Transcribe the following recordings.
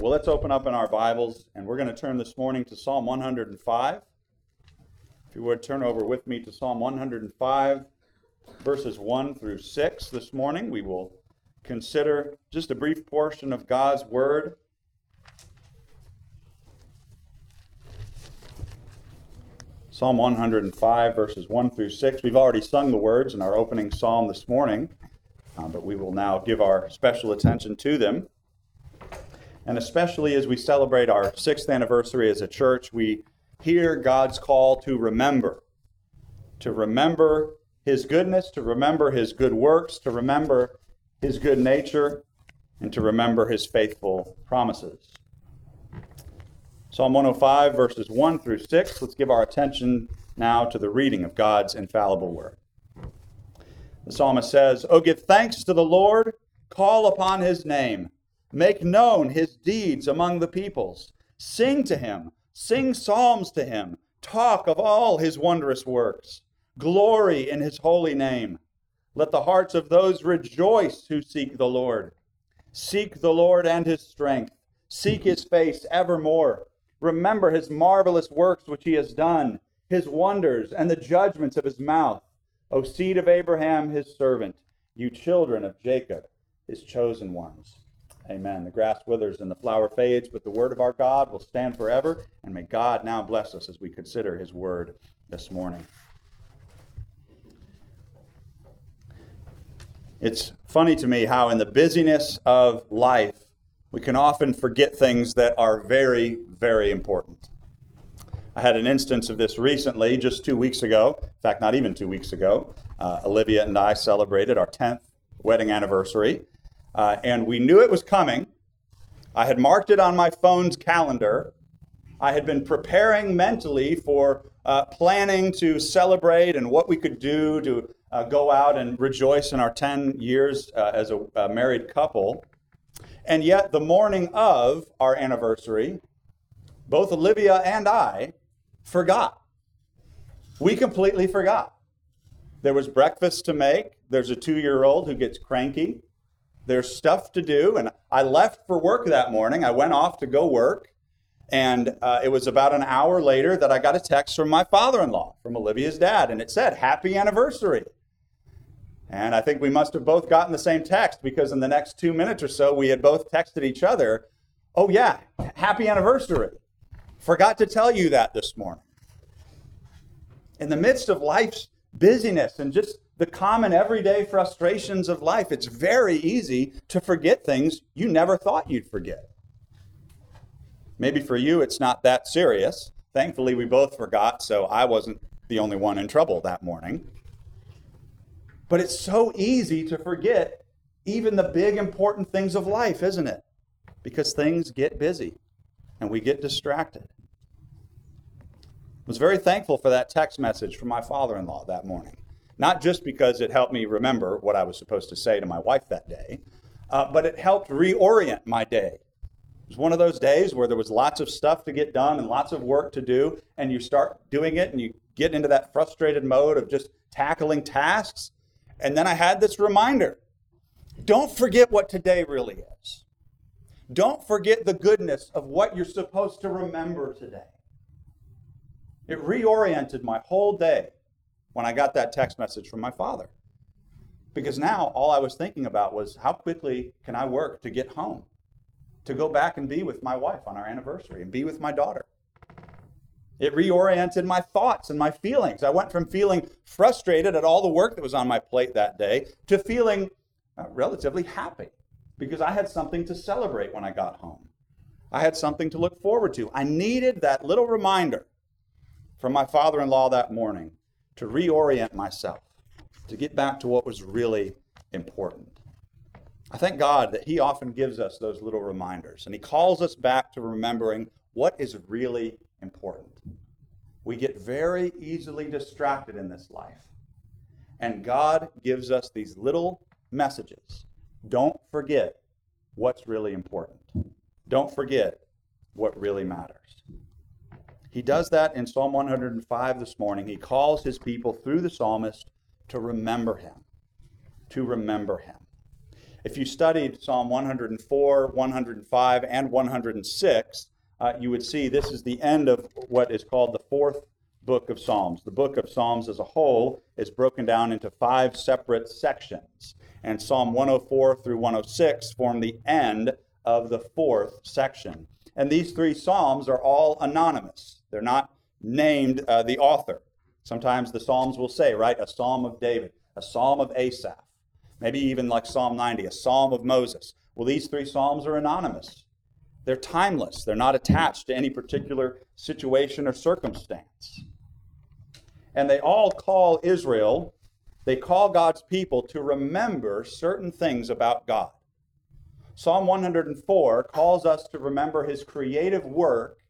Well, let's open up in our Bibles, and we're going to turn this morning to Psalm 105. If you would turn over with me to Psalm 105, verses 1 through 6 this morning, we will consider just a brief portion of God's Word. Psalm 105, verses 1 through 6. We've already sung the words in our opening psalm this morning, uh, but we will now give our special attention to them. And especially as we celebrate our sixth anniversary as a church, we hear God's call to remember, to remember His goodness, to remember His good works, to remember His good nature, and to remember His faithful promises. Psalm 105, verses 1 through 6. Let's give our attention now to the reading of God's infallible word. The psalmist says, Oh, give thanks to the Lord, call upon his name, make known his deeds among the peoples, sing to him, sing psalms to him, talk of all his wondrous works, glory in his holy name. Let the hearts of those rejoice who seek the Lord. Seek the Lord and his strength, seek his face evermore. Remember his marvelous works which he has done, his wonders, and the judgments of his mouth. O seed of Abraham, his servant, you children of Jacob, his chosen ones. Amen. The grass withers and the flower fades, but the word of our God will stand forever. And may God now bless us as we consider his word this morning. It's funny to me how, in the busyness of life, we can often forget things that are very, very important. I had an instance of this recently, just two weeks ago. In fact, not even two weeks ago. Uh, Olivia and I celebrated our 10th wedding anniversary, uh, and we knew it was coming. I had marked it on my phone's calendar. I had been preparing mentally for uh, planning to celebrate and what we could do to uh, go out and rejoice in our 10 years uh, as a, a married couple. And yet, the morning of our anniversary, both Olivia and I forgot. We completely forgot. There was breakfast to make. There's a two year old who gets cranky. There's stuff to do. And I left for work that morning. I went off to go work. And uh, it was about an hour later that I got a text from my father in law, from Olivia's dad. And it said, Happy anniversary. And I think we must have both gotten the same text because in the next two minutes or so, we had both texted each other, Oh, yeah, happy anniversary. Forgot to tell you that this morning. In the midst of life's busyness and just the common everyday frustrations of life, it's very easy to forget things you never thought you'd forget. Maybe for you, it's not that serious. Thankfully, we both forgot, so I wasn't the only one in trouble that morning. But it's so easy to forget even the big important things of life, isn't it? Because things get busy and we get distracted. I was very thankful for that text message from my father in law that morning. Not just because it helped me remember what I was supposed to say to my wife that day, uh, but it helped reorient my day. It was one of those days where there was lots of stuff to get done and lots of work to do, and you start doing it and you get into that frustrated mode of just tackling tasks. And then I had this reminder don't forget what today really is. Don't forget the goodness of what you're supposed to remember today. It reoriented my whole day when I got that text message from my father. Because now all I was thinking about was how quickly can I work to get home, to go back and be with my wife on our anniversary and be with my daughter. It reoriented my thoughts and my feelings. I went from feeling frustrated at all the work that was on my plate that day to feeling uh, relatively happy because I had something to celebrate when I got home. I had something to look forward to. I needed that little reminder from my father in law that morning to reorient myself, to get back to what was really important. I thank God that He often gives us those little reminders and He calls us back to remembering what is really important. We get very easily distracted in this life. And God gives us these little messages. Don't forget what's really important. Don't forget what really matters. He does that in Psalm 105 this morning. He calls his people through the psalmist to remember him. To remember him. If you studied Psalm 104, 105, and 106, uh, you would see this is the end of what is called the fourth book of Psalms. The book of Psalms as a whole is broken down into five separate sections. And Psalm 104 through 106 form the end of the fourth section. And these three Psalms are all anonymous, they're not named uh, the author. Sometimes the Psalms will say, right, a Psalm of David, a Psalm of Asaph, maybe even like Psalm 90, a Psalm of Moses. Well, these three Psalms are anonymous. They're timeless. They're not attached to any particular situation or circumstance. And they all call Israel, they call God's people to remember certain things about God. Psalm 104 calls us to remember his creative work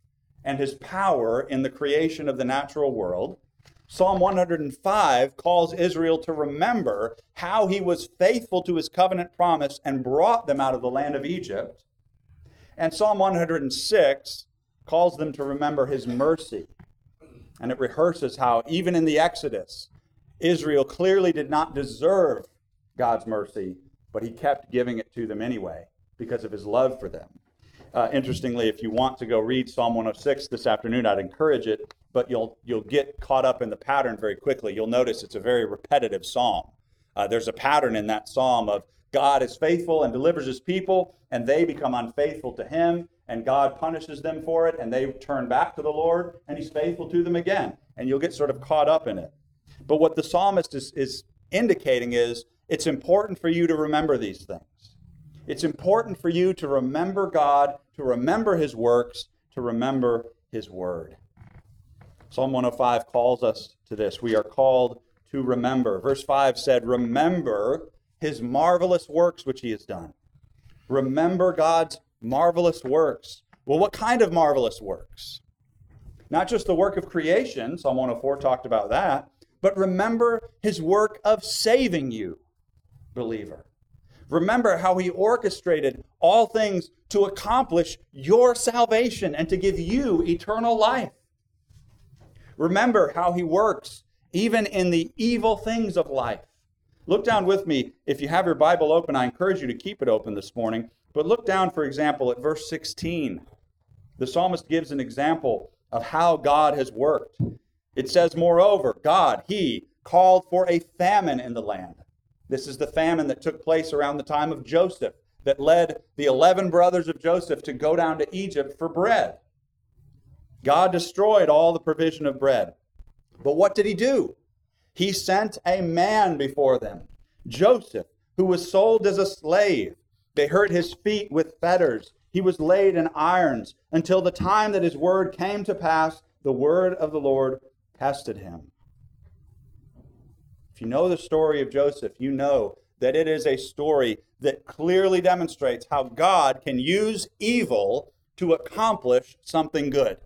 and his power in the creation of the natural world. Psalm 105 calls Israel to remember how he was faithful to his covenant promise and brought them out of the land of Egypt. And Psalm 106 calls them to remember his mercy. And it rehearses how, even in the Exodus, Israel clearly did not deserve God's mercy, but he kept giving it to them anyway because of his love for them. Uh, interestingly, if you want to go read Psalm 106 this afternoon, I'd encourage it, but you'll, you'll get caught up in the pattern very quickly. You'll notice it's a very repetitive psalm. Uh, there's a pattern in that psalm of God is faithful and delivers his people, and they become unfaithful to him, and God punishes them for it, and they turn back to the Lord, and he's faithful to them again. And you'll get sort of caught up in it. But what the psalmist is, is indicating is it's important for you to remember these things. It's important for you to remember God, to remember his works, to remember his word. Psalm 105 calls us to this. We are called to remember. Verse 5 said, Remember his marvelous works which he has done. Remember God's marvelous works. Well, what kind of marvelous works? Not just the work of creation, Psalm 104 talked about that, but remember his work of saving you, believer. Remember how he orchestrated all things to accomplish your salvation and to give you eternal life. Remember how he works even in the evil things of life. Look down with me. If you have your Bible open, I encourage you to keep it open this morning. But look down, for example, at verse 16. The psalmist gives an example of how God has worked. It says, Moreover, God, He, called for a famine in the land. This is the famine that took place around the time of Joseph, that led the 11 brothers of Joseph to go down to Egypt for bread. God destroyed all the provision of bread. But what did He do? he sent a man before them, Joseph, who was sold as a slave. They hurt his feet with fetters. He was laid in irons until the time that his word came to pass. The word of the Lord tested him. If you know the story of Joseph, you know that it is a story that clearly demonstrates how God can use evil to accomplish something good.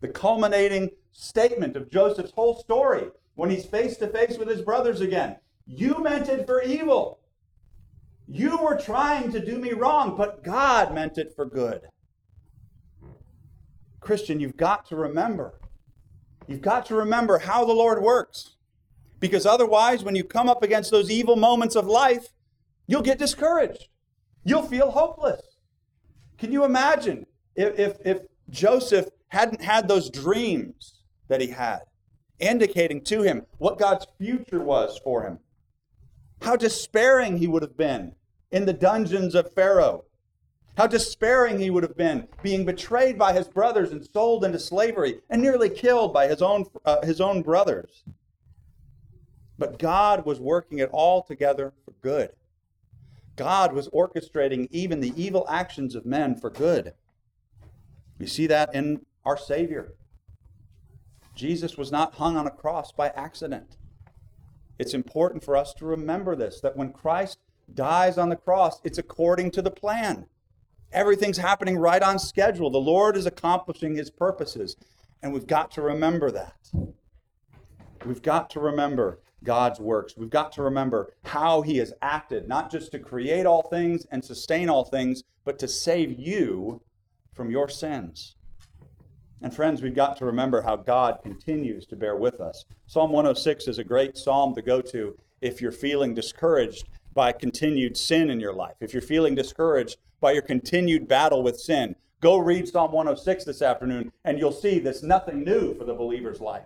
The culminating statement of Joseph's whole story when he's face to face with his brothers again. You meant it for evil. You were trying to do me wrong, but God meant it for good. Christian, you've got to remember. You've got to remember how the Lord works. Because otherwise, when you come up against those evil moments of life, you'll get discouraged. You'll feel hopeless. Can you imagine if, if, if Joseph hadn't had those dreams that he had? indicating to him what God's future was for him. How despairing he would have been in the dungeons of Pharaoh. How despairing he would have been being betrayed by his brothers and sold into slavery and nearly killed by his own, uh, his own brothers. But God was working it all together for good. God was orchestrating even the evil actions of men for good. We see that in our Savior. Jesus was not hung on a cross by accident. It's important for us to remember this that when Christ dies on the cross, it's according to the plan. Everything's happening right on schedule. The Lord is accomplishing his purposes, and we've got to remember that. We've got to remember God's works. We've got to remember how he has acted, not just to create all things and sustain all things, but to save you from your sins. And friends, we've got to remember how God continues to bear with us. Psalm 106 is a great psalm to go to if you're feeling discouraged by continued sin in your life, if you're feeling discouraged by your continued battle with sin, go read Psalm 106 this afternoon and you'll see there's nothing new for the believer's life.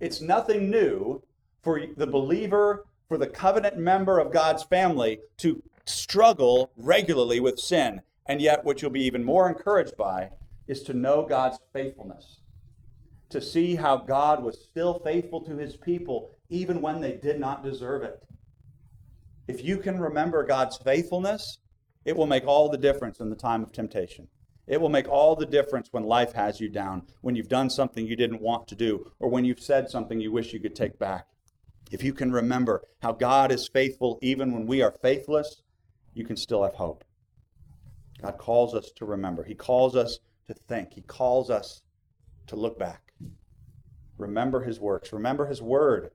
It's nothing new for the believer, for the covenant member of God's family to struggle regularly with sin. And yet, what you'll be even more encouraged by is to know God's faithfulness, to see how God was still faithful to his people even when they did not deserve it. If you can remember God's faithfulness, it will make all the difference in the time of temptation. It will make all the difference when life has you down, when you've done something you didn't want to do, or when you've said something you wish you could take back. If you can remember how God is faithful even when we are faithless, you can still have hope. God calls us to remember. He calls us to think. He calls us to look back. Remember his works. Remember his word.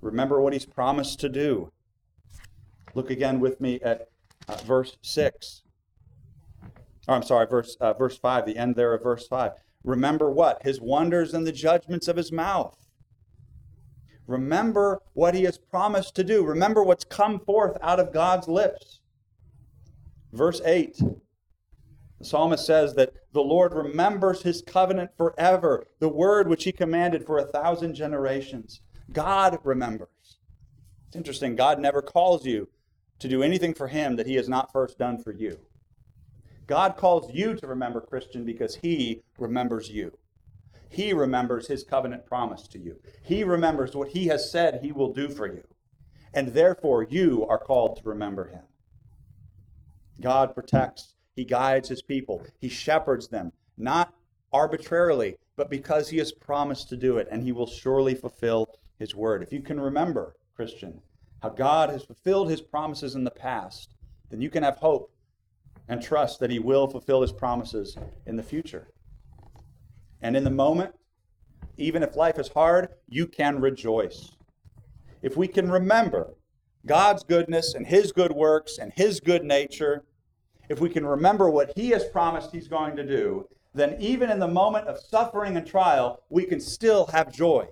Remember what he's promised to do. Look again with me at uh, verse 6. Oh, I'm sorry, verse, uh, verse 5, the end there of verse 5. Remember what? His wonders and the judgments of his mouth. Remember what he has promised to do. Remember what's come forth out of God's lips. Verse 8. The psalmist says that the Lord remembers his covenant forever, the word which he commanded for a thousand generations. God remembers. It's interesting. God never calls you to do anything for him that he has not first done for you. God calls you to remember, Christian, because he remembers you. He remembers his covenant promise to you. He remembers what he has said he will do for you. And therefore, you are called to remember him. God protects, he guides his people, he shepherds them, not arbitrarily, but because he has promised to do it, and he will surely fulfill his word. If you can remember, Christian, how God has fulfilled his promises in the past, then you can have hope and trust that He will fulfill His promises in the future. And in the moment, even if life is hard, you can rejoice. If we can remember God's goodness and His good works and His good nature, if we can remember what He has promised He's going to do, then even in the moment of suffering and trial, we can still have joy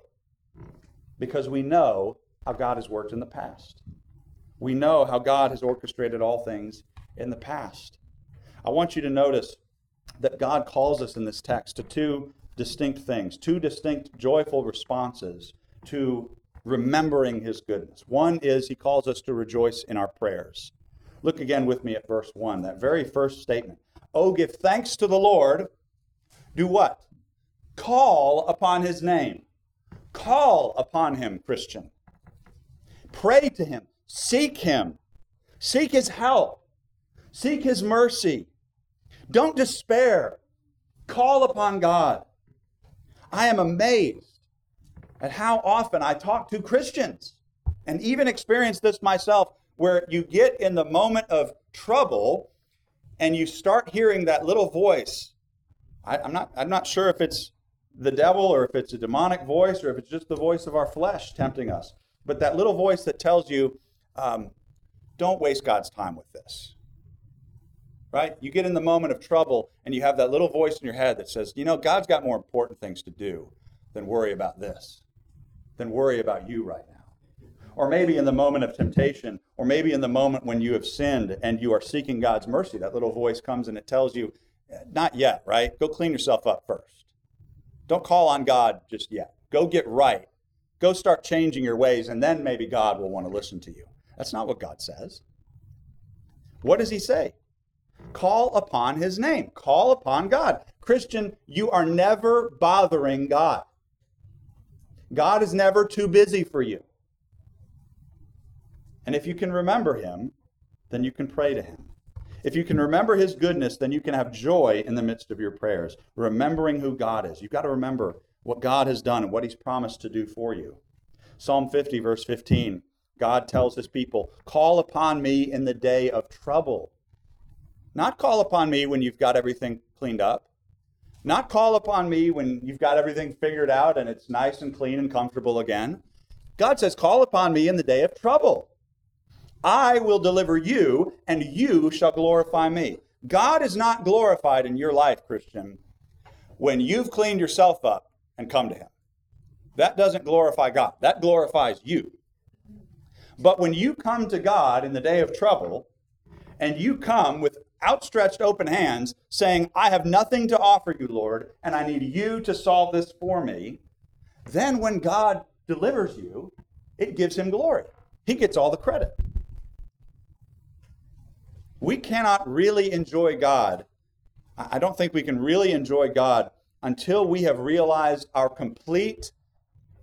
because we know how God has worked in the past. We know how God has orchestrated all things in the past. I want you to notice that God calls us in this text to two distinct things, two distinct joyful responses to remembering his goodness. One is he calls us to rejoice in our prayers. Look again with me at verse 1, that very first statement. Oh, give thanks to the Lord. Do what? Call upon his name. Call upon him, Christian. Pray to him. Seek him. Seek his help. Seek his mercy. Don't despair. Call upon God. I am amazed at how often I talk to Christians and even experience this myself where you get in the moment of trouble and you start hearing that little voice. I, am not, I'm not sure if it's the devil or if it's a demonic voice or if it's just the voice of our flesh tempting us. But that little voice that tells you, um, don't waste God's time with this right? You get in the moment of trouble and you have that little voice in your head that says, you know, God's got more important things to do than worry about this, than worry about you right now. Or maybe in the moment of temptation, or maybe in the moment when you have sinned and you are seeking God's mercy, that little voice comes and it tells you, eh, not yet, right? Go clean yourself up first. Don't call on God just yet. Go get right. Go start changing your ways, and then maybe God will want to listen to you. That's not what God says. What does He say? Call upon his name. Call upon God. Christian, you are never bothering God. God is never too busy for you. And if you can remember him, then you can pray to him. If you can remember his goodness, then you can have joy in the midst of your prayers, remembering who God is. You've got to remember what God has done and what he's promised to do for you. Psalm 50, verse 15, God tells his people, Call upon me in the day of trouble. Not call upon me when you've got everything cleaned up. Not call upon me when you've got everything figured out and it's nice and clean and comfortable again. God says, Call upon me in the day of trouble. I will deliver you, and you shall glorify me. God is not glorified in your life, Christian, when you've cleaned yourself up and come to Him. That doesn't glorify God, that glorifies you. But when you come to God in the day of trouble, and you come with outstretched open hands, saying, I have nothing to offer you, Lord, and I need you to solve this for me, then when God delivers you, it gives him glory. He gets all the credit. We cannot really enjoy God. I don't think we can really enjoy God until we have realized our complete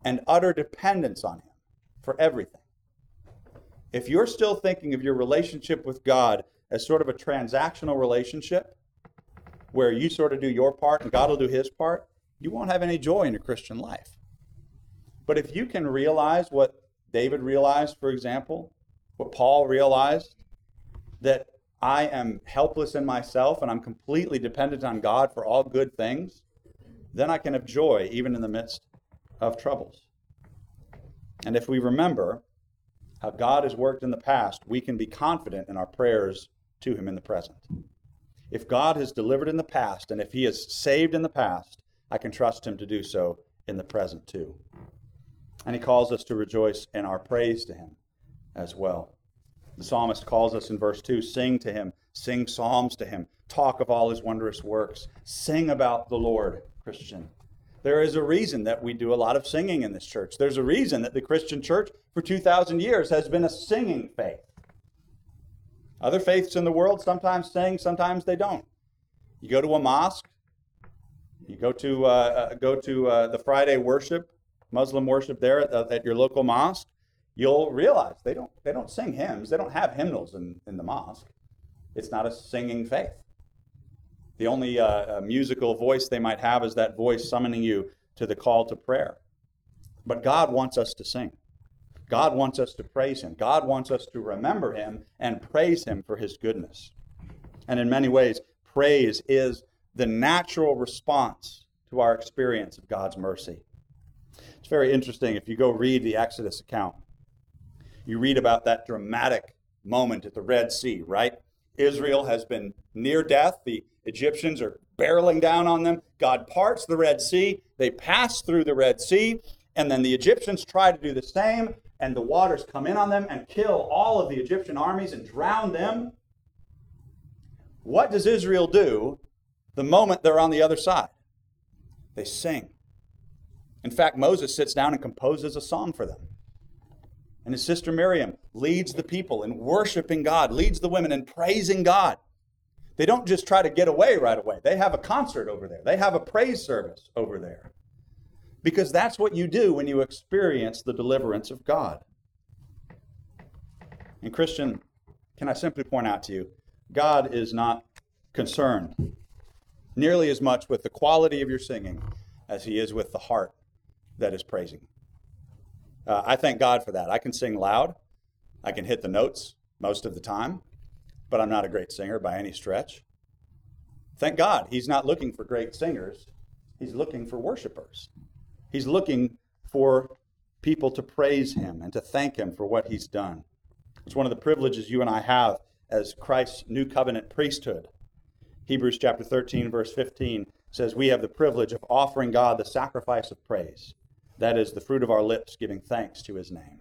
and utter dependence on Him for everything. If you're still thinking of your relationship with God as sort of a transactional relationship, where you sort of do your part and God will do His part, you won't have any joy in your Christian life. But if you can realize what David realized, for example, what Paul realized, that I am helpless in myself and I'm completely dependent on God for all good things, then I can have joy even in the midst of troubles. And if we remember how God has worked in the past, we can be confident in our prayers to Him in the present. If God has delivered in the past and if He has saved in the past, I can trust Him to do so in the present too. And He calls us to rejoice in our praise to Him as well. The psalmist calls us in verse 2 sing to Him, sing psalms to Him, talk of all His wondrous works, sing about the Lord, Christian. There is a reason that we do a lot of singing in this church. There's a reason that the Christian church for 2,000 years has been a singing faith. Other faiths in the world sometimes sing, sometimes they don't. You go to a mosque, you go to, uh, uh, go to uh, the Friday worship, Muslim worship there at, uh, at, your local mosque, you'll realize they don't, they don't sing hymns. They don't have hymnals in, in the mosque. It's not a singing faith. The only uh, musical voice they might have is that voice summoning you to the call to prayer. But God wants us to sing. God wants us to praise Him. God wants us to remember Him and praise Him for His goodness. And in many ways, praise is the natural response to our experience of God's mercy. It's very interesting if you go read the Exodus account. You read about that dramatic moment at the Red Sea, right? Israel has been near death. The Egyptians are barreling down on them. God parts the Red Sea. They pass through the Red Sea, and then the Egyptians try to do the same, and the waters come in on them and kill all of the Egyptian armies and drown them. What does Israel do the moment they're on the other side? They sing. In fact, Moses sits down and composes a song for them. And his sister Miriam leads the people in worshiping God, leads the women in praising God. They don't just try to get away right away. They have a concert over there, they have a praise service over there. Because that's what you do when you experience the deliverance of God. And, Christian, can I simply point out to you, God is not concerned nearly as much with the quality of your singing as he is with the heart that is praising. Uh, I thank God for that. I can sing loud, I can hit the notes most of the time but I'm not a great singer by any stretch. Thank God he's not looking for great singers, he's looking for worshipers. He's looking for people to praise him and to thank him for what he's done. It's one of the privileges you and I have as Christ's new covenant priesthood. Hebrews chapter 13, verse 15 says, We have the privilege of offering God the sacrifice of praise. That is the fruit of our lips, giving thanks to his name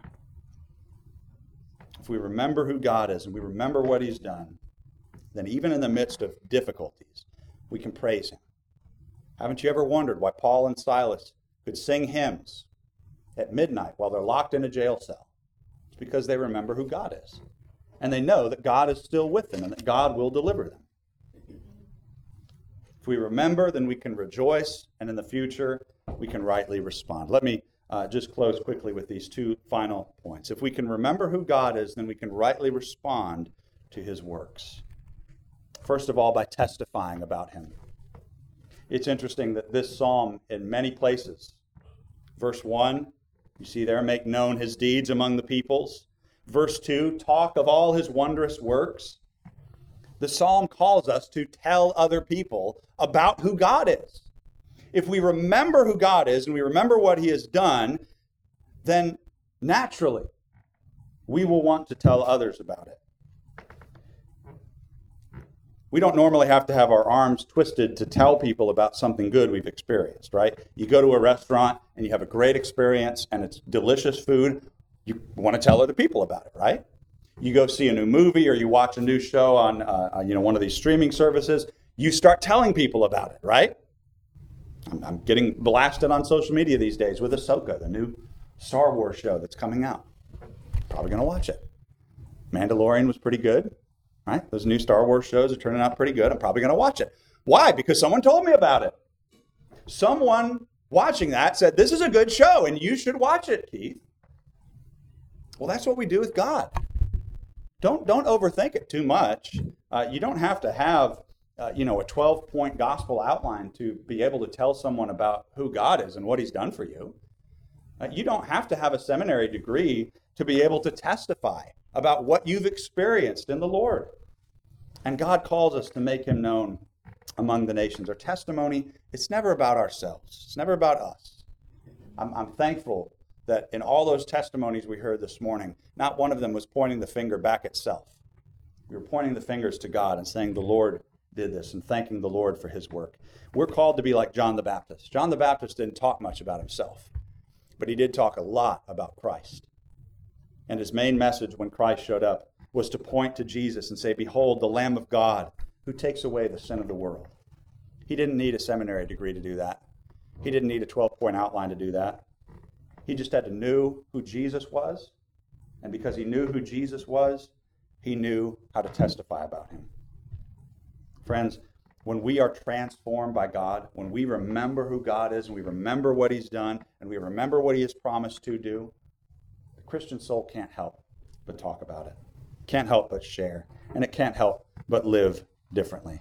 if we remember who God is and we remember what He's done, then even in the midst of difficulties, we can praise Him. Haven't you ever wondered why Paul and Silas could sing hymns at midnight while they're locked in a jail cell? It's because they remember who God is. And they know that God is still with them and that God will deliver them. If we remember, then we can rejoice, and in the future, we can rightly respond. Let me uh, just close quickly with these two final points. If we can remember who God is, then we can rightly respond to his works. First of all, by testifying about him. It's interesting that this psalm, in many places, verse 1, you see there, make known his deeds among the peoples. Verse 2, talk of all his wondrous works. The psalm calls us to tell other people about who God is if we remember who God is and we remember what He has done, then naturally we will want to tell others about it. We don't normally have to have our arms twisted to tell people about something good we've experienced, right? You go to a restaurant and you have a great experience and it's delicious food. you want to tell other people about it, right? You go see a new movie or you watch a new show on uh, uh, you know one of these streaming services. You start telling people about it, right? I'm, I'm getting blasted on social media these days with Ahsoka, the new Star Wars show that's coming out. Probably going to watch it. Mandalorian was pretty good, right? Those new Star Wars shows are turning out pretty good. I'm probably going to watch it. Why? Because someone told me about it. Someone watching that said, This is a good show and you should watch it, Keith. Well, that's what we do with God. Don't, don't overthink it too much. Uh, you don't have to have uh, you know, a 12 point gospel outline to be able to tell someone about who God is and what he's done for you. Uh, you don't have to have a seminary degree to be able to testify about what you've experienced in the Lord. And God calls us to make him known among the nations. Our testimony, it's never about ourselves, it's never about us. I'm, I'm thankful that in all those testimonies we heard this morning, not one of them was pointing the finger back at self. We were pointing the fingers to God and saying, The Lord did this and thanking the Lord for his work. We're called to be like John the Baptist. John the Baptist didn't talk much about himself, but he did talk a lot about Christ. And his main message when Christ showed up was to point to Jesus and say, Behold, the Lamb of God who takes away the sin of the world. He didn't need a seminary degree to do that. He didn't need a 12 point outline to do that. He just had to know who Jesus was. And because he knew who Jesus was, he knew how to testify about him. Friends, when we are transformed by God, when we remember who God is and we remember what He's done and we remember what He has promised to do, the Christian soul can't help but talk about it, can't help but share, and it can't help but live differently.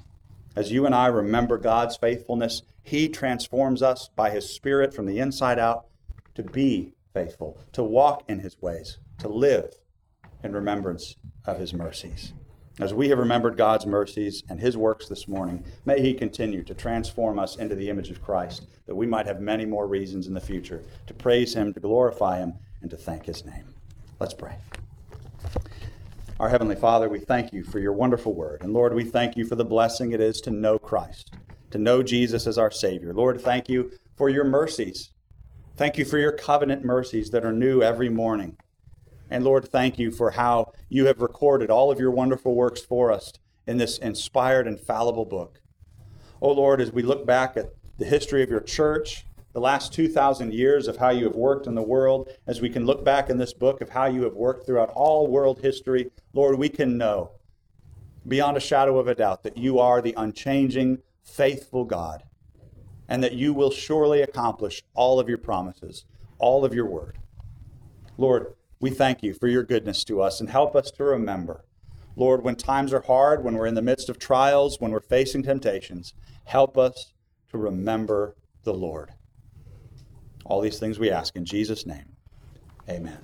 As you and I remember God's faithfulness, He transforms us by His Spirit from the inside out to be faithful, to walk in His ways, to live in remembrance of His mercies. As we have remembered God's mercies and his works this morning, may he continue to transform us into the image of Christ, that we might have many more reasons in the future to praise him, to glorify him, and to thank his name. Let's pray. Our Heavenly Father, we thank you for your wonderful word. And Lord, we thank you for the blessing it is to know Christ, to know Jesus as our Savior. Lord, thank you for your mercies. Thank you for your covenant mercies that are new every morning. And Lord, thank you for how you have recorded all of your wonderful works for us in this inspired infallible book. Oh Lord, as we look back at the history of your church, the last 2,000 years of how you have worked in the world, as we can look back in this book of how you have worked throughout all world history, Lord, we can know beyond a shadow of a doubt that you are the unchanging, faithful God, and that you will surely accomplish all of your promises, all of your word. Lord, we thank you for your goodness to us and help us to remember. Lord, when times are hard, when we're in the midst of trials, when we're facing temptations, help us to remember the Lord. All these things we ask in Jesus' name. Amen.